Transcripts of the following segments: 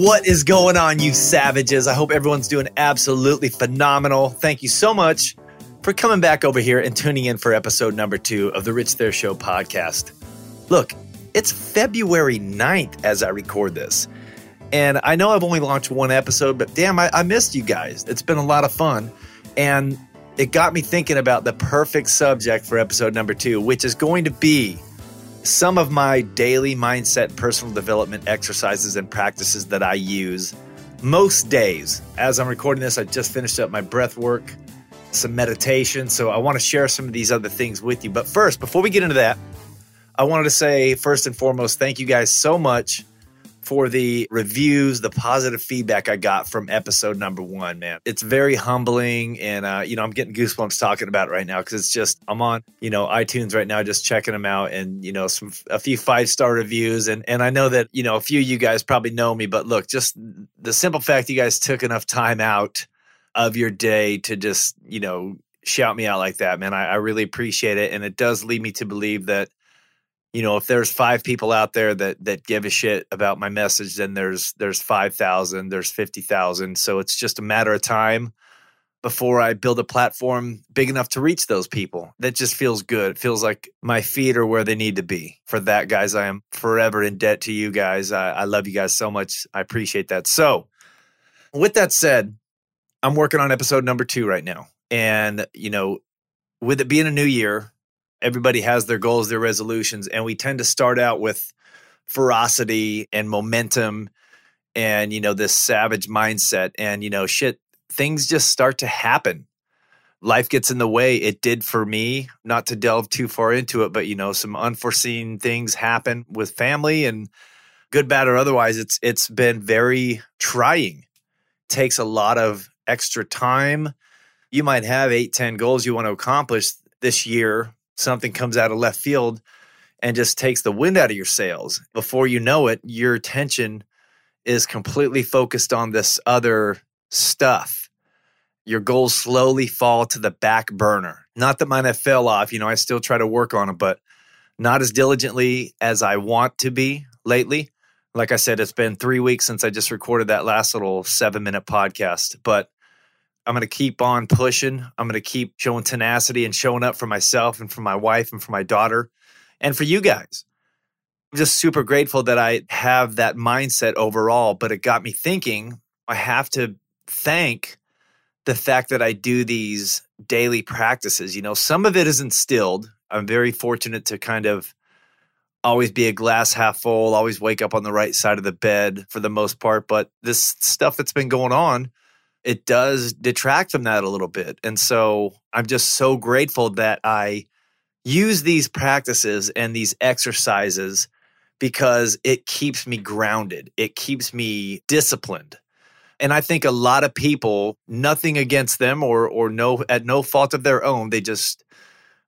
What is going on, you savages? I hope everyone's doing absolutely phenomenal. Thank you so much for coming back over here and tuning in for episode number two of the Rich Thayer Show podcast. Look, it's February 9th as I record this. And I know I've only launched one episode, but damn, I, I missed you guys. It's been a lot of fun. And it got me thinking about the perfect subject for episode number two, which is going to be some of my daily mindset personal development exercises and practices that I use most days. As I'm recording this, I just finished up my breath work, some meditation. So I want to share some of these other things with you. But first, before we get into that, I wanted to say, first and foremost, thank you guys so much for the reviews, the positive feedback I got from episode number one, man. It's very humbling. And, uh, you know, I'm getting goosebumps talking about it right now because it's just, I'm on, you know, iTunes right now, just checking them out and, you know, some, a few five star reviews. And, and I know that, you know, a few of you guys probably know me, but look, just the simple fact you guys took enough time out of your day to just, you know, shout me out like that, man. I, I really appreciate it. And it does lead me to believe that, you know, if there's five people out there that that give a shit about my message, then there's there's five thousand, there's fifty thousand. So it's just a matter of time before I build a platform big enough to reach those people. That just feels good. It feels like my feet are where they need to be. For that, guys, I am forever in debt to you guys. I, I love you guys so much. I appreciate that. So, with that said, I'm working on episode number two right now. And, you know, with it being a new year, everybody has their goals, their resolutions, and we tend to start out with ferocity and momentum and you know this savage mindset and you know shit things just start to happen. Life gets in the way. It did for me not to delve too far into it but you know some unforeseen things happen with family and good bad or otherwise. It's it's been very trying. Takes a lot of extra time. You might have eight ten goals you want to accomplish this year something comes out of left field and just takes the wind out of your sails. Before you know it, your attention is completely focused on this other stuff. Your goals slowly fall to the back burner. Not that mine have fell off, you know, I still try to work on them, but not as diligently as I want to be lately. Like I said, it's been three weeks since I just recorded that last little seven minute podcast, but I'm going to keep on pushing. I'm going to keep showing tenacity and showing up for myself and for my wife and for my daughter and for you guys. I'm just super grateful that I have that mindset overall, but it got me thinking I have to thank the fact that I do these daily practices. You know, some of it is instilled. I'm very fortunate to kind of always be a glass half full, always wake up on the right side of the bed for the most part. But this stuff that's been going on, it does detract from that a little bit. And so I'm just so grateful that I use these practices and these exercises because it keeps me grounded, it keeps me disciplined. And I think a lot of people, nothing against them or or no at no fault of their own, they just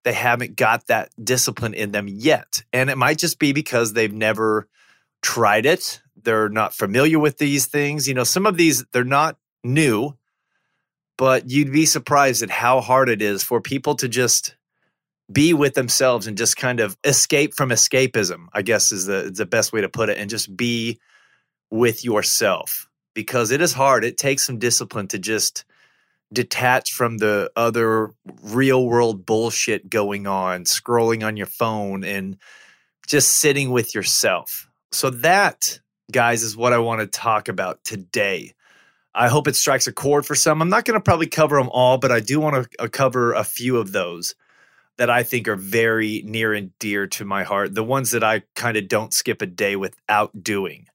they haven't got that discipline in them yet. And it might just be because they've never tried it. They're not familiar with these things. You know, some of these they're not new, but you'd be surprised at how hard it is for people to just be with themselves and just kind of escape from escapism, I guess is the, the best way to put it, and just be with yourself because it is hard. It takes some discipline to just detach from the other real world bullshit going on, scrolling on your phone and just sitting with yourself. So, that, guys, is what I want to talk about today. I hope it strikes a chord for some. I'm not going to probably cover them all, but I do want to uh, cover a few of those that I think are very near and dear to my heart. The ones that I kind of don't skip a day without doing.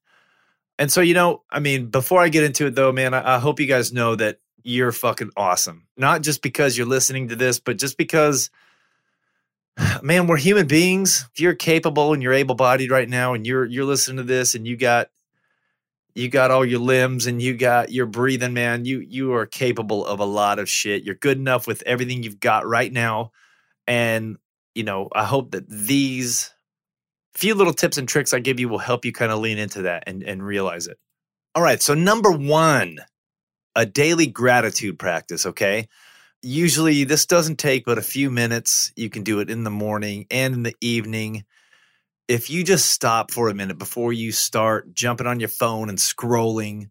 And so, you know, I mean, before I get into it though, man, I, I hope you guys know that you're fucking awesome. Not just because you're listening to this, but just because man, we're human beings. If you're capable and you're able bodied right now and you're you're listening to this and you got you got all your limbs and you got your breathing man. You you are capable of a lot of shit. You're good enough with everything you've got right now. And you know i hope that these few little tips and tricks i give you will help you kind of lean into that and, and realize it. All right so number one a daily gratitude practice okay? Usually this doesn't take but a few minutes. You can do it in the morning and in the evening if you just stop for a minute before you start jumping on your phone and scrolling,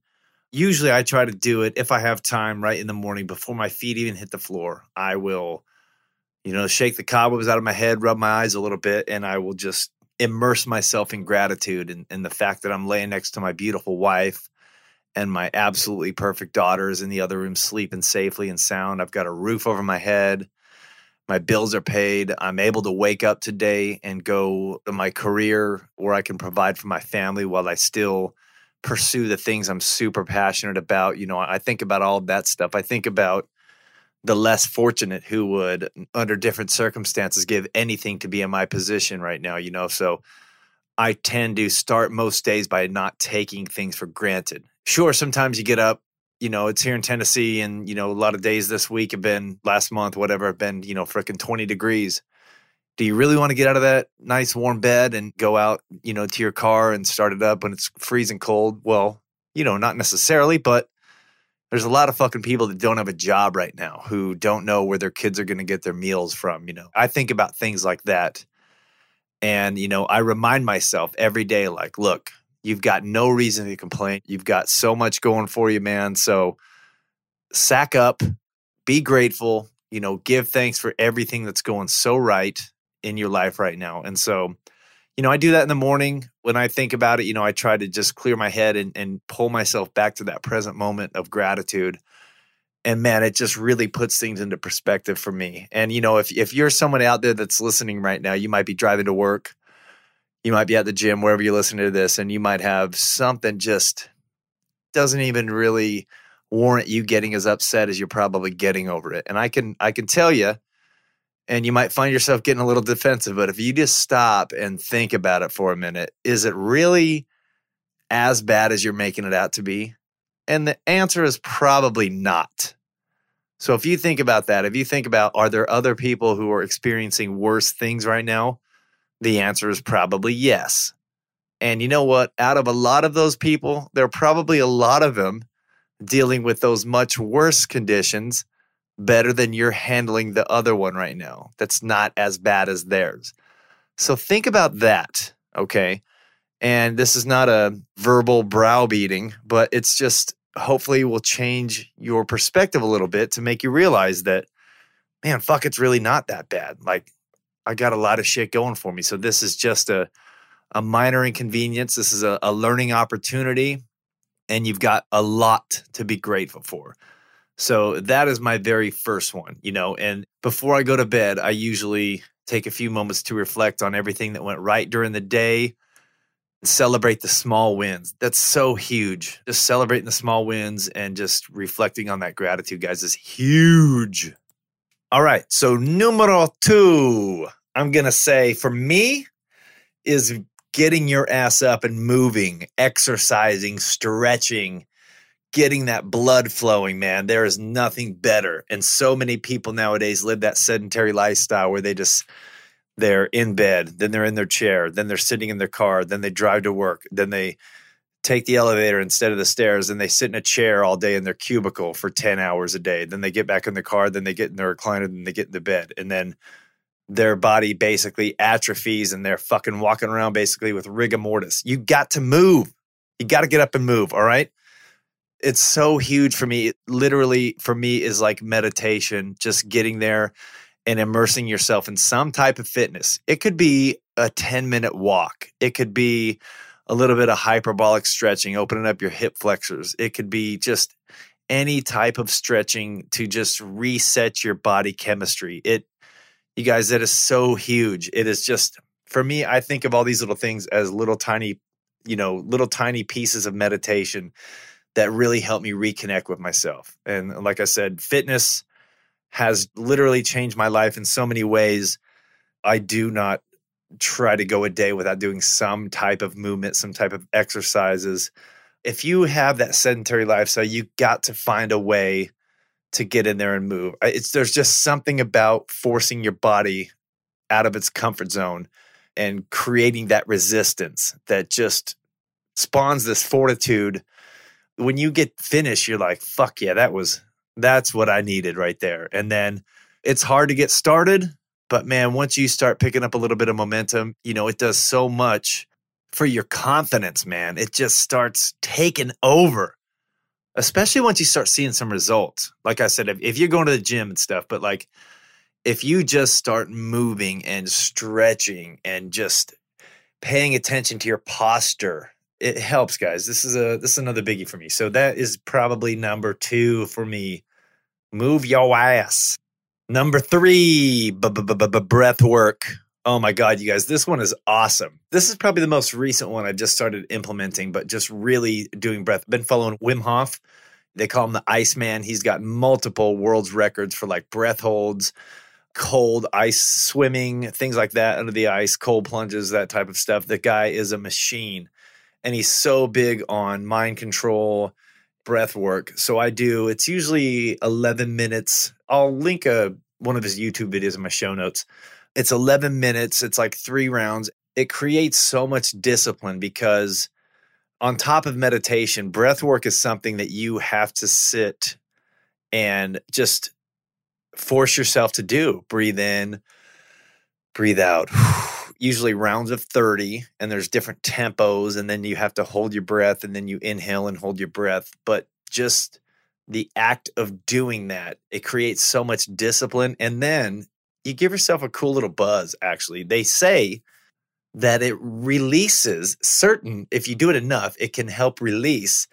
usually I try to do it if I have time right in the morning before my feet even hit the floor. I will, you know, shake the cobwebs out of my head, rub my eyes a little bit, and I will just immerse myself in gratitude and, and the fact that I'm laying next to my beautiful wife and my absolutely perfect daughters in the other room sleeping safely and sound. I've got a roof over my head my bills are paid. I'm able to wake up today and go to my career where I can provide for my family while I still pursue the things I'm super passionate about. You know, I think about all of that stuff. I think about the less fortunate who would, under different circumstances, give anything to be in my position right now, you know. So I tend to start most days by not taking things for granted. Sure, sometimes you get up you know, it's here in Tennessee, and you know, a lot of days this week have been last month, whatever, have been you know, freaking twenty degrees. Do you really want to get out of that nice warm bed and go out, you know, to your car and start it up when it's freezing cold? Well, you know, not necessarily, but there's a lot of fucking people that don't have a job right now who don't know where their kids are going to get their meals from. You know, I think about things like that. And, you know, I remind myself every day, like, look, You've got no reason to complain. You've got so much going for you, man. So sack up, be grateful, you know, give thanks for everything that's going so right in your life right now. And so, you know, I do that in the morning when I think about it. You know, I try to just clear my head and, and pull myself back to that present moment of gratitude. And man, it just really puts things into perspective for me. And, you know, if, if you're someone out there that's listening right now, you might be driving to work you might be at the gym wherever you're listening to this and you might have something just doesn't even really warrant you getting as upset as you're probably getting over it. And i can i can tell you and you might find yourself getting a little defensive but if you just stop and think about it for a minute is it really as bad as you're making it out to be? And the answer is probably not. So if you think about that if you think about are there other people who are experiencing worse things right now the answer is probably yes. And you know what? Out of a lot of those people, there are probably a lot of them dealing with those much worse conditions better than you're handling the other one right now that's not as bad as theirs. So think about that, okay? And this is not a verbal browbeating, but it's just hopefully will change your perspective a little bit to make you realize that, man, fuck, it's really not that bad. Like, I got a lot of shit going for me. So this is just a a minor inconvenience. This is a, a learning opportunity, and you've got a lot to be grateful for. So that is my very first one, you know. And before I go to bed, I usually take a few moments to reflect on everything that went right during the day and celebrate the small wins. That's so huge. Just celebrating the small wins and just reflecting on that gratitude, guys, is huge. All right. So, numero two, I'm going to say for me is getting your ass up and moving, exercising, stretching, getting that blood flowing, man. There is nothing better. And so many people nowadays live that sedentary lifestyle where they just, they're in bed, then they're in their chair, then they're sitting in their car, then they drive to work, then they take the elevator instead of the stairs and they sit in a chair all day in their cubicle for 10 hours a day. Then they get back in the car, then they get in their recliner, then they get in the bed. And then their body basically atrophies and they're fucking walking around basically with rigor mortis. You got to move. You got to get up and move. All right. It's so huge for me. It literally, for me, is like meditation, just getting there and immersing yourself in some type of fitness. It could be a 10 minute walk, it could be a little bit of hyperbolic stretching, opening up your hip flexors. It could be just any type of stretching to just reset your body chemistry. It, you guys, that is so huge. It is just, for me, I think of all these little things as little tiny, you know, little tiny pieces of meditation that really help me reconnect with myself. And like I said, fitness has literally changed my life in so many ways. I do not try to go a day without doing some type of movement, some type of exercises. If you have that sedentary lifestyle, you got to find a way to get in there and move. It's there's just something about forcing your body out of its comfort zone and creating that resistance that just spawns this fortitude. When you get finished, you're like, fuck yeah, that was that's what I needed right there. And then it's hard to get started, But man, once you start picking up a little bit of momentum, you know, it does so much for your confidence, man. It just starts taking over, especially once you start seeing some results. Like I said, if, if you're going to the gym and stuff, but like if you just start moving and stretching and just paying attention to your posture it helps guys this is a this is another biggie for me so that is probably number two for me move your ass number three breath work. Oh my god you guys this one is awesome. This is probably the most recent one i just started implementing but just really doing breath. Been following wim hof. They call him the iceman he's got multiple world's records for like breath holds cold ice swimming things like that under the ice cold plunges that type of stuff. The guy is a machine and he's so big on mind control, breath work. So I do. It's usually 11 minutes. I'll link a one of his YouTube videos in my show notes. It's 11 minutes. It's like 3 rounds. It creates so much discipline because on top of meditation, breath work is something that you have to sit and just force yourself to do. Breathe in, breathe out usually rounds of 30 and there's different tempos and then you have to hold your breath and then you inhale and hold your breath but just the act of doing that it creates so much discipline and then you give yourself a cool little buzz actually they say that it releases certain if you do it enough it can help release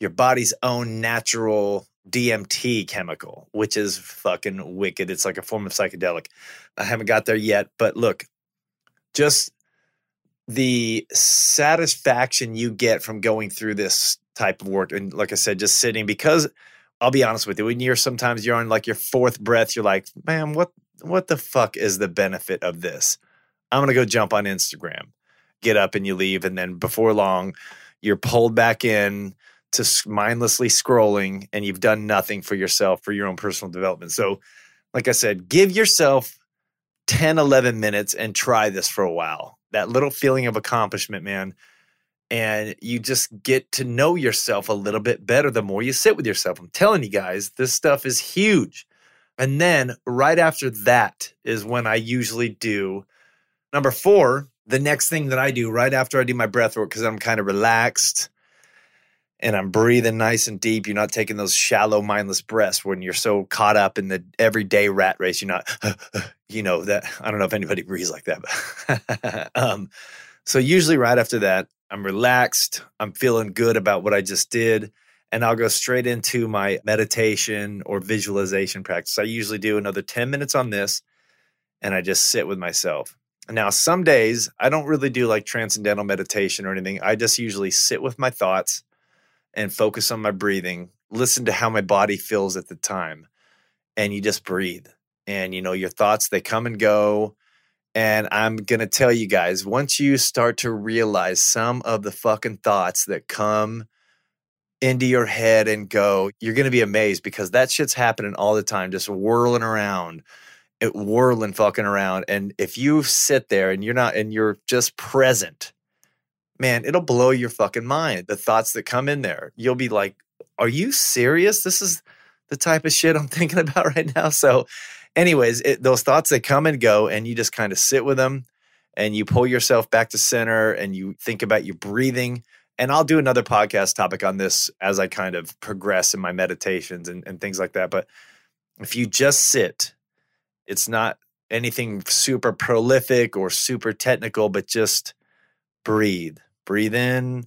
your body's own natural DMT chemical, which is fucking wicked. It's like a form of psychedelic. I haven't got there yet, but look, just the satisfaction you get from going through this type of work. And like i said just sitting because i'll be honest with you when you're sometimes you're on like your fourth breath you're like man what what the fuck is the benefit of this? I'm gonna go jump on instagram get up and you leave and then before long you're pulled back in to mindlessly scrolling and you've done nothing for yourself for your own personal development. So like i said give yourself 10, 11 minutes and try this for a while. That little feeling of accomplishment, man. And you just get to know yourself a little bit better the more you sit with yourself. I'm telling you guys, this stuff is huge. And then right after that is when I usually do number four. The next thing that I do right after I do my breath work, because I'm kind of relaxed and I'm breathing nice and deep. You're not taking those shallow, mindless breaths when you're so caught up in the everyday rat race. You're not, you know, that I don't know if anybody breathes like that. Um, so usually right after that, I'm relaxed. I'm feeling good about what I just did. And I'll go straight into my meditation or visualization practice. I usually do another 10 minutes on this and I just sit with myself. Now, some days I don't really do like transcendental meditation or anything. I just usually sit with my thoughts and focus on my breathing, listen to how my body feels at the time, and you just breathe. And you know, your thoughts, they come and go. And I'm going to tell you guys, once you start to realize some of the fucking thoughts that come into your head and go, you're going to be amazed because that shit's happening all the time, just whirling around, it whirling fucking around. And if you sit there and you're not, and you're just present, man, it'll blow your fucking mind. The thoughts that come in there, you'll be like, are you serious? This is the type of shit I'm thinking about right now. So, anyways, it, those thoughts that come and go, and you just kind of sit with them and you pull yourself back to center and you think about your breathing. And I'll do another podcast topic on this as I kind of progress in my meditations and, and things like that. But if you just sit, it's not anything super prolific or super technical, but just breathe breathe in,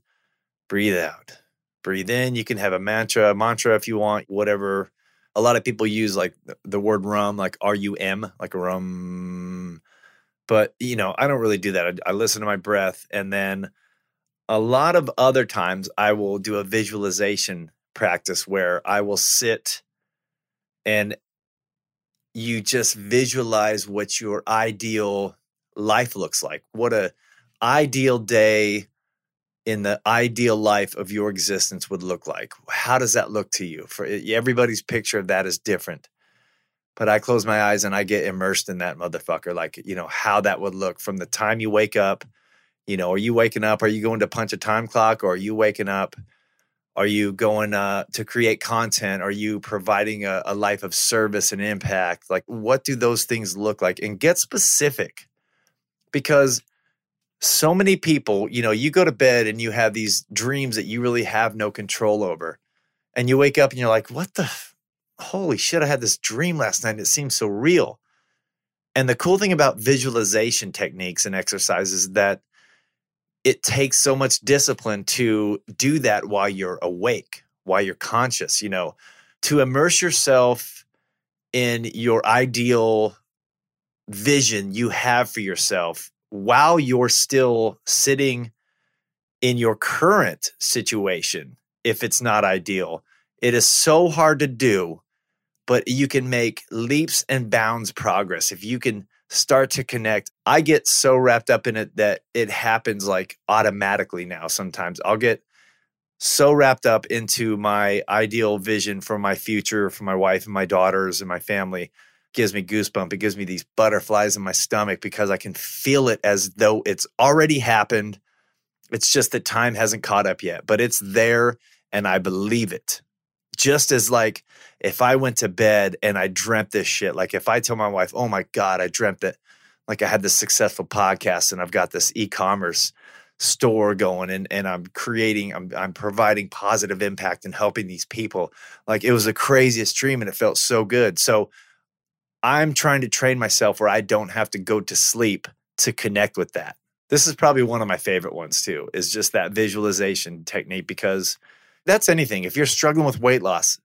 breathe out. Breathe in. You can have a mantra, mantra if you want, whatever. A lot of people use like the word rum, like R U M, like rum. But, you know, I don't really do that. I, I listen to my breath. And then a lot of other times I will do a visualization practice where I will sit and you just visualize what your ideal life looks like. What a ideal day in the ideal life of your existence would look like. How does that look to you? For everybody's picture of that is different. But I close my eyes and I get immersed in that motherfucker. Like, you know, how that would look from the time you wake up. You know, are you waking up? Are you going to punch a time clock or are you waking up? Are you going uh, to create content? Are you providing a, a life of service and impact? Like, what do those things look like? And get specific because so many people, you know, you go to bed and you have these dreams that you really have no control over. And you wake up and you're like, what the holy shit, I had this dream last night. It seems so real. And the cool thing about visualization techniques and exercises that it takes so much discipline to do that while you're awake, while you're conscious, you know, to immerse yourself in your ideal vision you have for yourself while you're still sitting in your current situation, if it's not ideal. It is so hard to do, but you can make leaps and bounds progress if you can start to connect. I get so wrapped up in it that it happens like automatically now sometimes. I'll get so wrapped up into my ideal vision for my future, for my wife and my daughters and my family gives me goosebump. It gives me these butterflies in my stomach because I can feel it as though it's already happened. It's just that time hasn't caught up yet, but it's there and I believe it. Just as like if I went to bed and I dreamt this shit, like if I tell my wife, "Oh my god, I dreamt that like I had this successful podcast and I've got this e-commerce store going and and I'm creating I'm I'm providing positive impact and helping these people." Like it was the craziest dream and it felt so good. So I'm trying to train myself where I don't have to go to sleep to connect with that. This is probably one of my favorite ones too, is just that visualization technique because that's anything. If you're struggling with weight loss,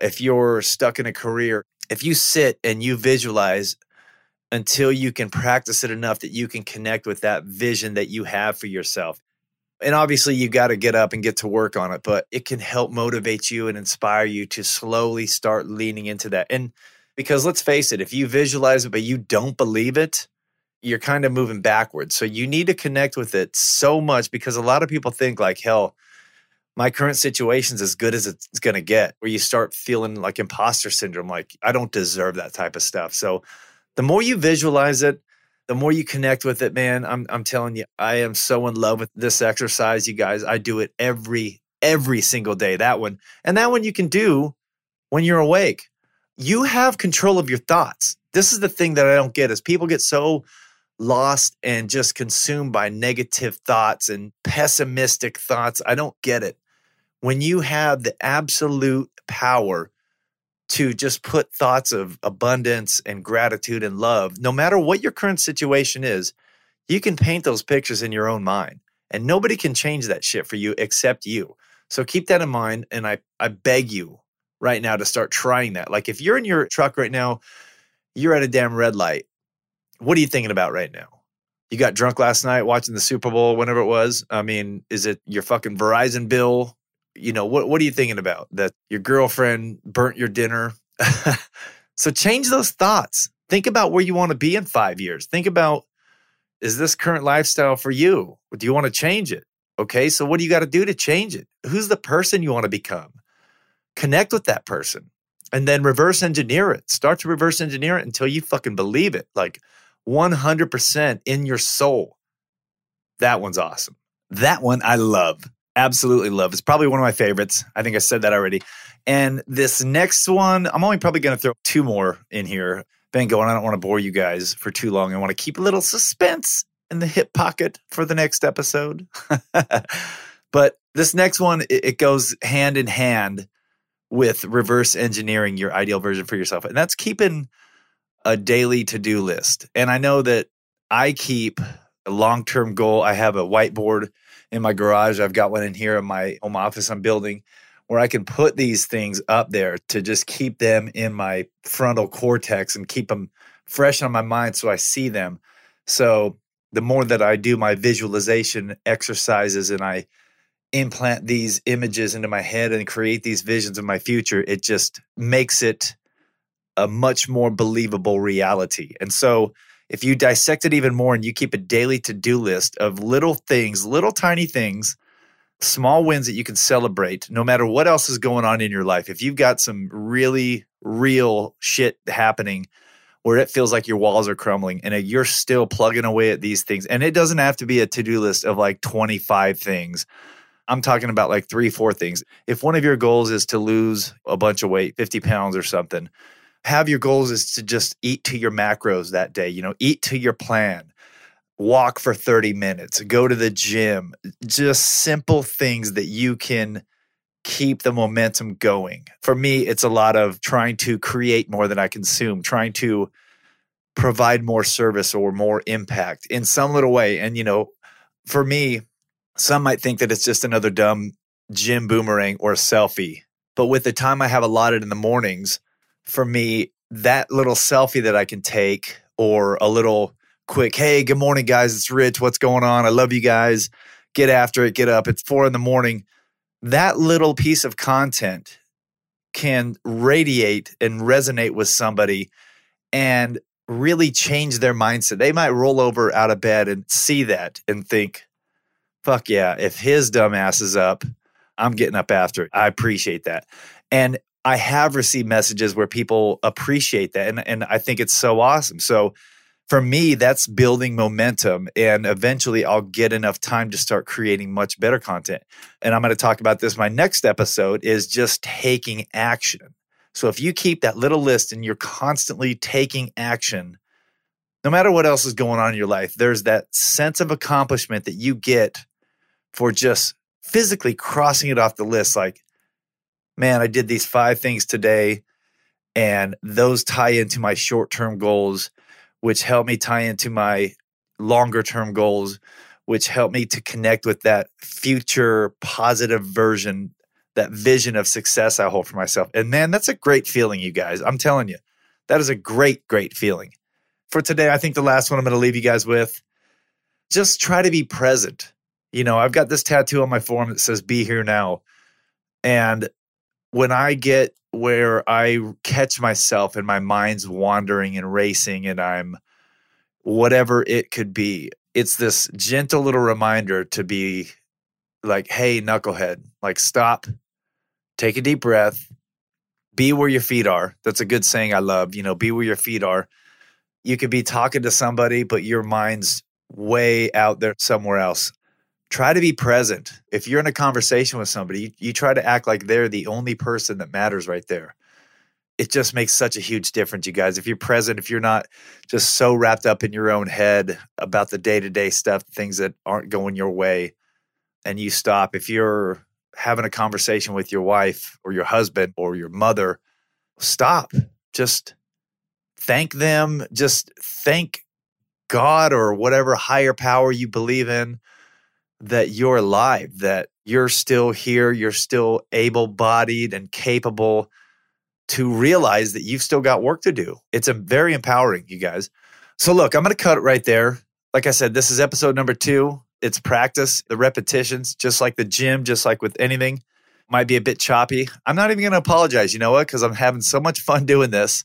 if you're stuck in a career, if you sit and you visualize until you can practice it enough that you can connect with that vision that you have for yourself. And obviously, you got to get up and get to work on it, but it can help motivate you and inspire you to slowly start leaning into that. And because let's face it, if you visualize it but you don't believe it, you're kind of moving backwards. So you need to connect with it so much because a lot of people think like, hell, my current situation's as good as it's going to get, where you start feeling like imposter syndrome, like I don't deserve that type of stuff. So the more you visualize it, the more you connect with it, man, I'm I'm telling you, I am so in love with this exercise, you guys. I do it every every single day. That one. And that one you can do when you're awake you have control of your thoughts. This is the thing that I don't get is people get so lost and just consumed by negative thoughts and pessimistic thoughts. I don't get it. When you have the absolute power to just put thoughts of abundance and gratitude and love, no matter what your current situation is, you can paint those pictures in your own mind. And nobody can change that shit for you except you. So keep that in mind. And I, I beg you, right now to start trying that. Like if you're in your truck right now, you're at a damn red light. What are you thinking about right now? You got drunk last night watching the Super Bowl, whenever it was. I mean, is it your fucking Verizon bill? You know, what what are you thinking about? That your girlfriend burnt your dinner? so change those thoughts. Think about where you want to be in 5 years. Think about is this current lifestyle for you? Do you want to change it? Okay, so what do you got to do to change it? Who's the person you want to become? Connect with that person and then reverse engineer it. Start to reverse engineer it until you fucking believe it. Like 100% in your soul. That one's awesome. That one I love. Absolutely love. It's probably one of my favorites. I think I said that already. And this next one, I'm only probably going to throw two more in here. Been going. I don't want to bore you guys for too long. I want to keep a little suspense in the hip pocket for the next episode. but this next one, it goes hand in hand with reverse engineering your ideal version for yourself. And that's keeping a daily to do list. And I know that I keep a long term goal. I have a whiteboard in my garage. I've got one in here in my home office I'm building where I can put these things up there to just keep them in my frontal cortex and keep them fresh on my mind so I see them. So the more that I do my visualization exercises and I implant these images into my head and create these visions of my future, it just makes it a much more believable reality. And so, if you dissect it even more and you keep a daily to do list of little things, little tiny things, small wins that you can celebrate, no matter what else is going on in your life, if you've got some really real shit happening where it feels like your walls are crumbling and uh, you're still plugging away at these things, and it doesn't have to be a to do list of like 25 things I'm talking about like three, four things. If one of your goals is to lose a bunch of weight, 50 pounds or something, have your goals is to just eat to your macros that day, you know, eat to your plan, walk for 30 minutes, go to the gym, just simple things that you can keep the momentum going. For me, it's a lot of trying to create more than I consume, trying to provide more service or more impact in some little way. And, you know, for me, some might think that it's just another dumb gym boomerang or selfie. But with the time I have allotted in the mornings, for me, that little selfie that I can take or a little quick, hey, good morning, guys. It's Rich. What's going on? I love you guys. Get after it. Get up. It's four in the morning. That little piece of content can radiate and resonate with somebody and really change their mindset. They might roll over out of bed and see that and think, fuck yeah, if his dumbass is up, I'm getting up after it. I appreciate that. And I have received messages where people appreciate that. And, and I think it's so awesome. So for me, that's building momentum. And eventually I'll get enough time to start creating much better content. And I'm going to talk about this. My next episode is just taking action. So if you keep that little list and you're constantly taking action, no matter what else is going on in your life, there's that sense of accomplishment that you get for just physically crossing it off the list. Like, man, I did these five things today, and those tie into my short term goals, which help me tie into my longer term goals, which help me to connect with that future positive version that vision of success I hold for myself. And man, that's a great feeling, you guys. I'm telling you, that is a great, great feeling. For today, I think the last one I'm going to leave you guys with just try to be present. You know, I've got this tattoo on my forearm that says be here now. And when I get where I catch myself and my mind's wandering and racing and I'm whatever it could be, it's this gentle little reminder to be like, hey, knucklehead, like stop, take a deep breath, be where your feet are. That's a good saying I love. You know, be where your feet are. You could be talking to somebody, but your mind's way out there somewhere else. Try to be present. If you're in a conversation with somebody, you, you try to act like they're the only person that matters right there. It just makes such a huge difference, you guys. If you're present, if you're not just so wrapped up in your own head about the day to day stuff, things that aren't going your way, and you stop, if you're having a conversation with your wife or your husband or your mother, stop. Just thank them. Just thank God or whatever higher power you believe in that you're alive, that you're still here, you're still able bodied and capable to realize that you've still got work to do. It's a very empowering, you guys. So, look, I'm going to cut it right there. Like I said, this is episode number two it's practice, the repetitions, just like the gym, just like with anything, might be a bit choppy. I'm not even going to apologize. You know what? Because I'm having so much fun doing this.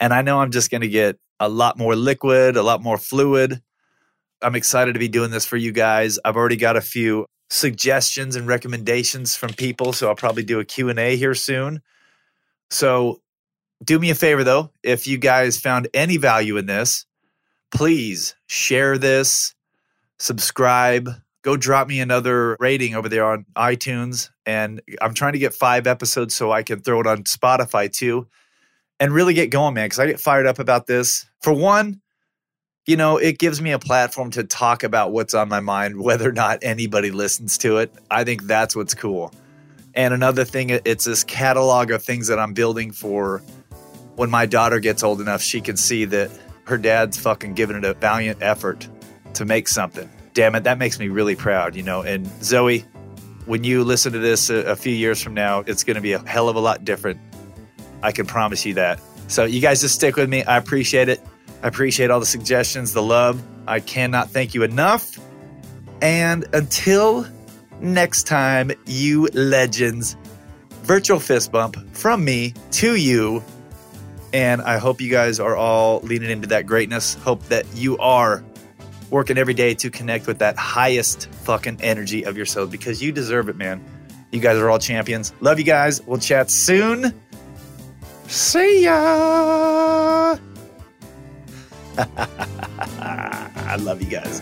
And I know I'm just going to get a lot more liquid, a lot more fluid. I'm excited to be doing this for you guys. I've already got a few suggestions and recommendations from people, so I'll probably do a Q&A here soon. So, do me a favor though, if you guys found any value in this, please share this, subscribe, go drop me another rating over there on iTunes. And I'm trying to get five episodes so I can throw it on Spotify too and really get going, man, because I get fired up about this. For one, you know, it gives me a platform to talk about what's on my mind, whether or not anybody listens to it. I think that's what's cool. And another thing, it's this catalog of things that I'm building for when my daughter gets old enough, she can see that her dad's fucking giving it a valiant effort to make something. Damn it, that makes me really proud, you know. And Zoe, when you listen to this a, a few years from now, it's going to be a hell of a lot different. I can promise you that. So, you guys just stick with me. I appreciate it. I appreciate all the suggestions, the love. I cannot thank you enough. And until next time, you legends, virtual fist bump from me to you. And I hope you guys are all leaning into that greatness. Hope that you are working every day to connect with that highest fucking energy of yourself because you deserve it, man. You guys are all champions. Love you guys. We'll chat soon. See ya. I love you guys.